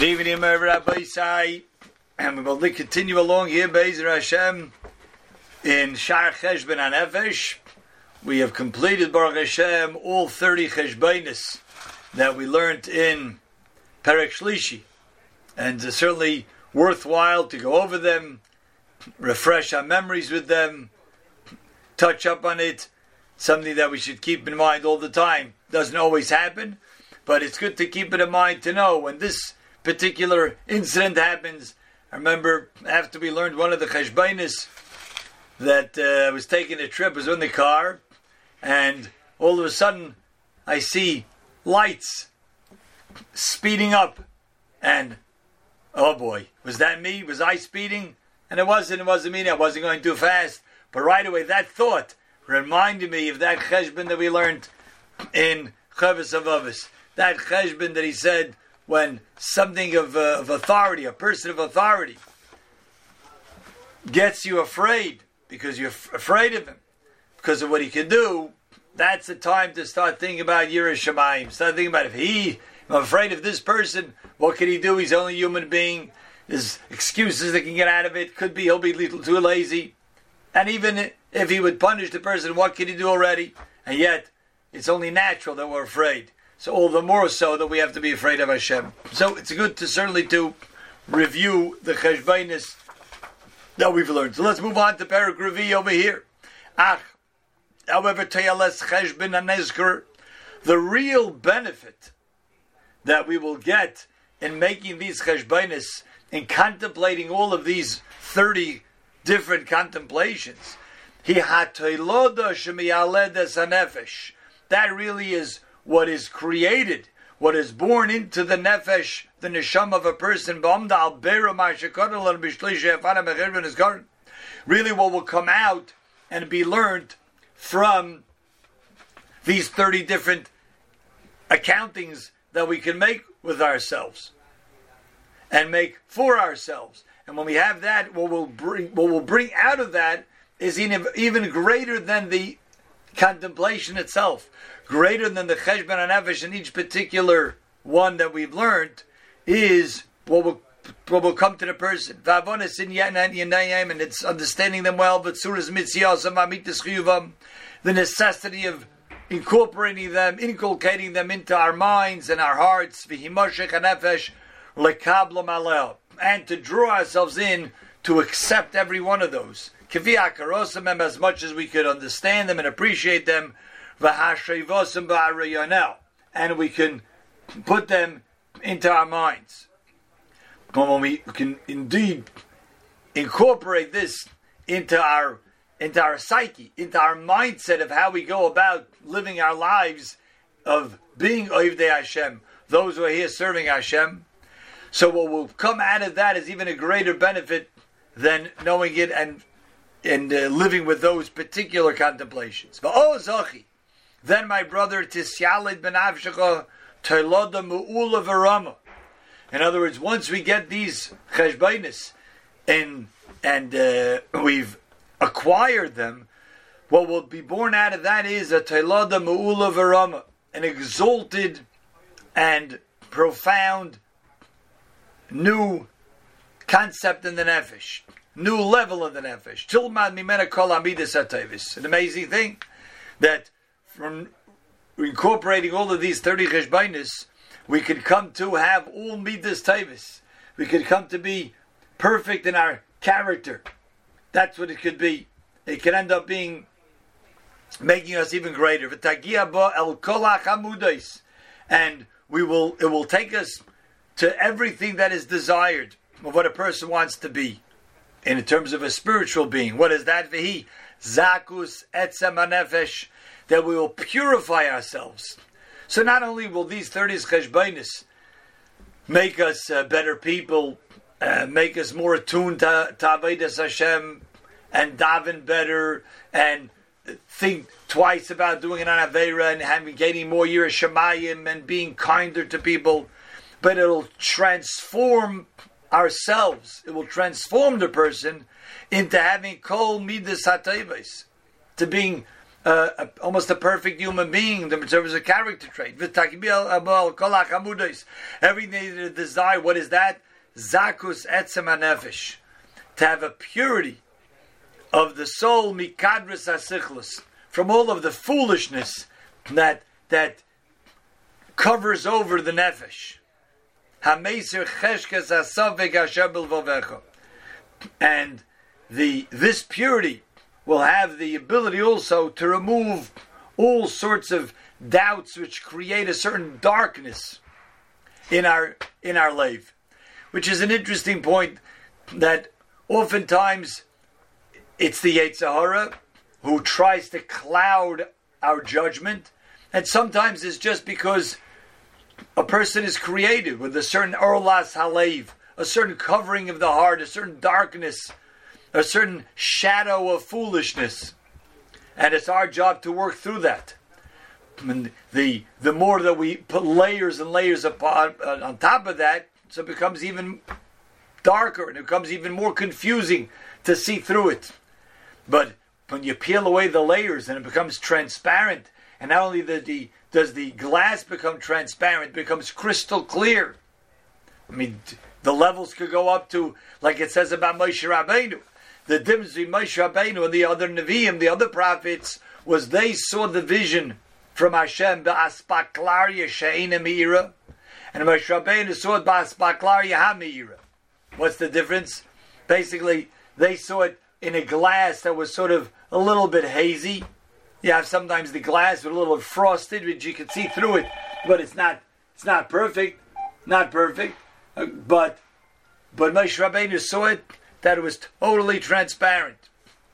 Good evening, Rabbosai, and we will continue along here, Bezer Hashem, in Shar Cheshbon Anefesh. We have completed Baruch Hashem all thirty Cheshbonis that we learned in Perek Shlishi, and it's certainly worthwhile to go over them, refresh our memories with them, touch up on it. Something that we should keep in mind all the time. Doesn't always happen, but it's good to keep it in mind to know when this particular incident happens. I remember after we learned one of the cheshbainis that uh, was taking a trip, I was in the car, and all of a sudden I see lights speeding up, and oh boy, was that me? Was I speeding? And it wasn't. It wasn't me. I wasn't going too fast. But right away, that thought reminded me of that cheshbon that we learned in Chavis Avavis. That cheshbon that he said when something of, uh, of authority, a person of authority, gets you afraid because you're f- afraid of him, because of what he can do, that's the time to start thinking about yiras Shamayim. Start thinking about if he, I'm afraid of this person, what can he do? He's only a human being. There's excuses that can get out of it. Could be he'll be little too lazy. And even if he would punish the person, what can he do already? And yet, it's only natural that we're afraid. So all the more so that we have to be afraid of Hashem. So it's good to certainly to review the cheshbainis that we've learned. So let's move on to Paragravi over here. Ach, however, Teyalas cheshbin anezker, the real benefit that we will get in making these cheshbainis, in contemplating all of these 30 different contemplations, that really is what is created, what is born into the nefesh, the neshama of a person, really what will come out and be learned from these 30 different accountings that we can make with ourselves and make for ourselves. And when we have that, what will bring, what will bring out of that is even, even greater than the contemplation itself greater than the cheshbon avish in each particular one that we've learned is what will what will come to the person. And it's understanding them well, but the necessity of incorporating them, inculcating them into our minds and our hearts, and to draw ourselves in to accept every one of those. As much as we could understand them and appreciate them, and we can put them into our minds. When we can indeed incorporate this into our into our psyche, into our mindset of how we go about living our lives of being Oivdei Hashem, those who are here serving Hashem. So what will come out of that is even a greater benefit than knowing it and and uh, living with those particular contemplations. Then my brother Tisyalid ben Avshacha Toiloda Mu'ula Varama. In other words, once we get these cheshbainis and and uh, we've acquired them, what will be born out of that is a Toiloda Mu'ula Varama, an exalted and profound new concept in the nefesh, new level of the nefesh. Tilmad mimena kol amidus An amazing thing that from incorporating all of these 30 cheshbainis, we could come to have all midas tavis. We could come to be perfect in our character. That's what it could be. It could end up being making us even greater. And we will it will take us to everything that is desired of what a person wants to be. In terms of a spiritual being. What is that? Vehi zakus etzem anefesh that we will purify ourselves. So not only will these 30 cheshbainis make us uh, better people, uh, make us more attuned to, to Hashem, and daven better, and think twice about doing an Avera and having gaining more yiras Shamayim and being kinder to people, but it'll transform ourselves. It will transform the person into having kol midas hatayvais, to being uh, a, almost a perfect human being in terms of character trait. Everything they desire, what is that? Zakus etzem nefesh, to have a purity of the soul, mikadris asichlus, from all of the foolishness that that covers over the nefesh. And the this purity will have the ability also to remove all sorts of doubts which create a certain darkness in our in our life, which is an interesting point that oftentimes it's the Yetzer Hara who tries to cloud our judgment, and sometimes it's just because a person is created with a certain orlas halev, a certain covering of the heart, a certain darkness, a certain shadow of foolishness. And it's our job to work through that. And the the more that we put layers and layers upon, uh, on top of that, so it becomes even darker and it becomes even more confusing to see through it. But when you peel away the layers and it becomes transparent, and not only the, the does the glass become transparent, becomes crystal clear. I mean, the levels could go up to, like it says about Moshe Rabbeinu. The difference between Moshe Rabbeinu and the other Nevi'im, the other prophets, was they saw the vision from Hashem, Ba'aspaklaria She'ina Me'ira, and Moshe Rabbeinu saw it Ba'aspaklaria HaMe'ira. What's the difference? Basically, they saw it in a glass that was sort of a little bit hazy. You have sometimes the glass with a little frosted, which you can see through it, but it's not it's not perfect, not perfect. Uh, but but Moshe Rabbeinu saw it that it was totally transparent.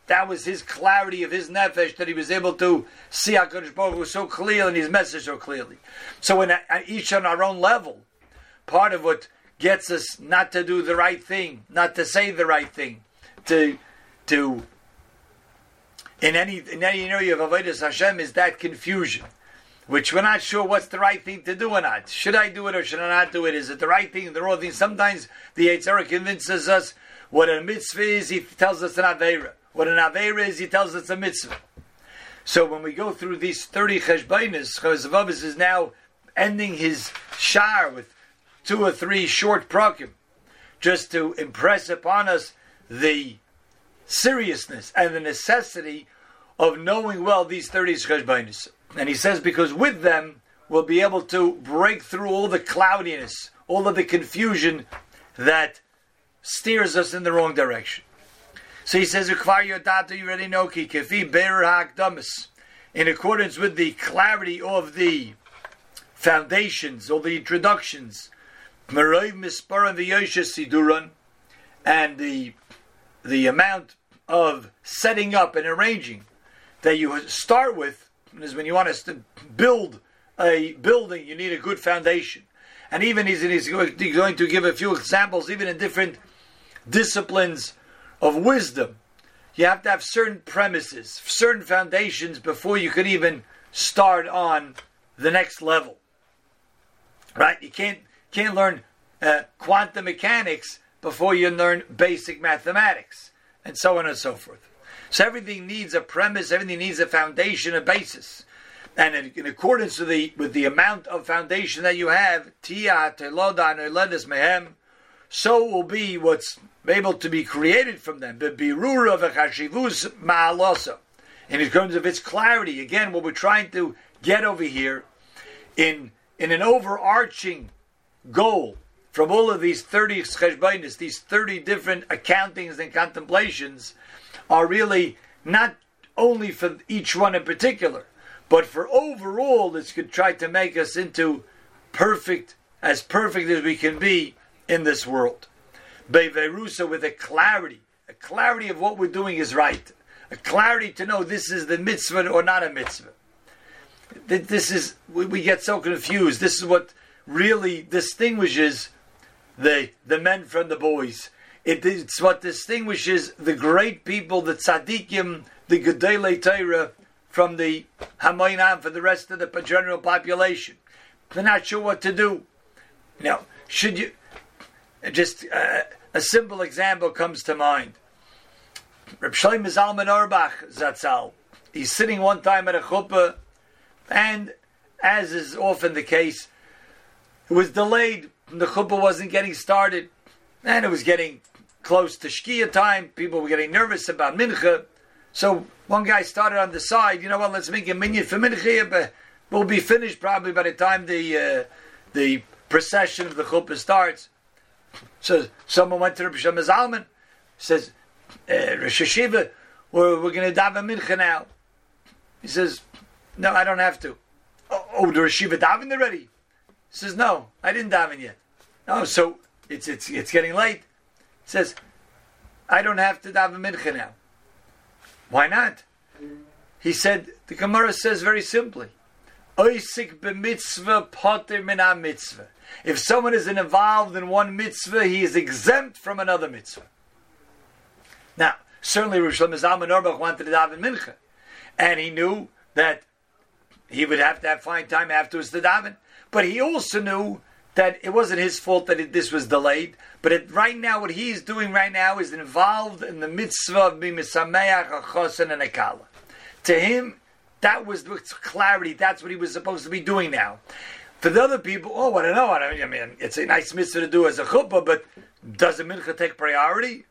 That was his clarity of his nefesh that he was able to see Hakadosh Baruch Hu so clearly and his message so clearly. So, when each on our own level, part of what gets us not to do the right thing, not to say the right thing, to to in any in any area of avodas Hashem is that confusion which we're not sure what's the right thing to do or not. Should I do it or should I not do it? Is it the right thing, the wrong thing? Sometimes the Yetzer Hara convinces us what a mitzvah is, he tells us an Aveira. What an Aveira is, he tells us a mitzvah. So when we go through these 30 cheshbainis, Chazavavis is now ending his shar with two or three short prakim, just to impress upon us the seriousness and the necessity of knowing well these 30 cheshbainis. And he says, because with them, we'll be able to break through all the cloudiness, all of the confusion that steers us in the wrong direction. So he says, you already know, in accordance with the clarity of the foundations or the introductions, and the the amount of setting up and arranging that you start with is when you want to build a building, you need a good foundation. And even he's, he's going to give a few examples, even in different disciplines of wisdom. You have to have certain premises, certain foundations before you can even start on the next level. Right? You can't can't learn uh, quantum mechanics before you learn basic mathematics, and so on and so forth. So everything needs a premise, everything needs a foundation, a basis. And in, in accordance with the with the amount of foundation that you have, tia mehem, so will be what's able to be created from them. And in terms of its clarity, again, what we're trying to get over here in in an overarching goal from all of these 30 cheshbainis, these 30 different accountings and contemplations, are really not only for each one in particular, but for overall, this could try to make us into perfect, as perfect as we can be in this world. Beverusa with a clarity, a clarity of what we're doing is right, a clarity to know this is the mitzvah or not a mitzvah. This is we get so confused. This is what really distinguishes the the men from the boys. It, it's what distinguishes the great people, the tzaddikim, the gedolei Torah, from the Hamoinam for the rest of the general population. They're not sure what to do. Now, should you just uh, a simple example comes to mind. Reb Shlomo Zalman Auerbach Zatzal he's sitting one time at a chuppah, and as is often the case, it was delayed. The chuppah wasn't getting started, and it was getting close to Shkia time. People were getting nervous about mincha. So one guy started on the side. You know what? Let's make a minyan for mincha, but we'll be finished probably by the time the uh, the procession of the chuppah starts. So someone went to Rabbi Shlomo Zalman, says, uh, Rosh Yeshiva, we're, we're going to daven mincha now. He says, no, I don't have to. Oh, oh the Rosh Yeshiva davened already? Says, no, I didn't daven yet. No, so it's, it's, it's getting late. Says, I don't have to daven mincha now. Why not? He said, the Gemara says very simply, Oisik poter mitzvah. If someone is involved in one mitzvah, he is exempt from another mitzvah. Now, certainly Rosh Zalman Auerbach wanted to daven mincha, and he knew that he would have to have fine time afterwards to daven. But he also knew that it wasn't his fault that it, this was delayed. But it, right now, what he's doing right now is involved in the mitzvah of being misameach, a and a. To him, that was the clarity. That's what he was supposed to be doing now. For the other people, oh, I don't know. I mean, it's a nice mitzvah to do as a chuppah, but does a mincha take priority?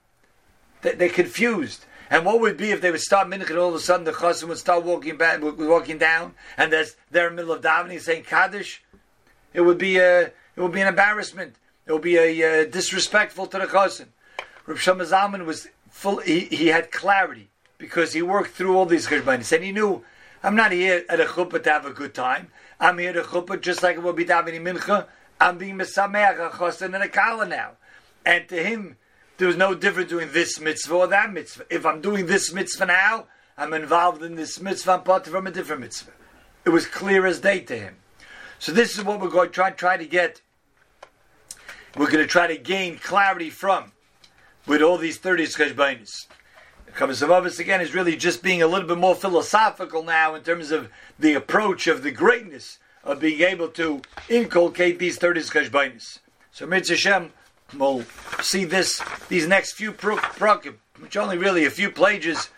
They're confused. And what would be if they would start mincha and all of a sudden the chassan would start walking back, walking down, and there's they're in the middle of davening saying kaddish? It would be a, it would be an embarrassment. It would be a uh, disrespectful to the chassan. Rav Shlomo Zalman was full. He, he had clarity because he worked through all these cheshbonis, and he knew I'm not here at a chuppah to have a good time. I'm here at a chuppah just like it will be davening mincha. I'm being mesameach a chassan and a kala now, and to him there was no difference between this mitzvah or that mitzvah. If I'm doing this mitzvah now, I'm involved in this mitzvah, I'm part from a different mitzvah. It was clear as day to him. So this is what we're going to try, try to get. We're going to try to gain clarity from with all these 30 cheshbainis. Chavos again is really just being a little bit more philosophical now in terms of the approach of the greatness of being able to inculcate these 30 cheshbainis. So Mitzvah Hashem, we'll see this these next few prakim, which only really a few pages,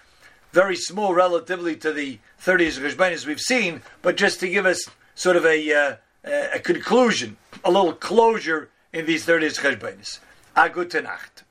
very small relatively to the 30 Cheshbonis we've seen, but just to give us sort of a, uh, a conclusion, a little closure in these 30 Cheshbonis. A gute Nacht.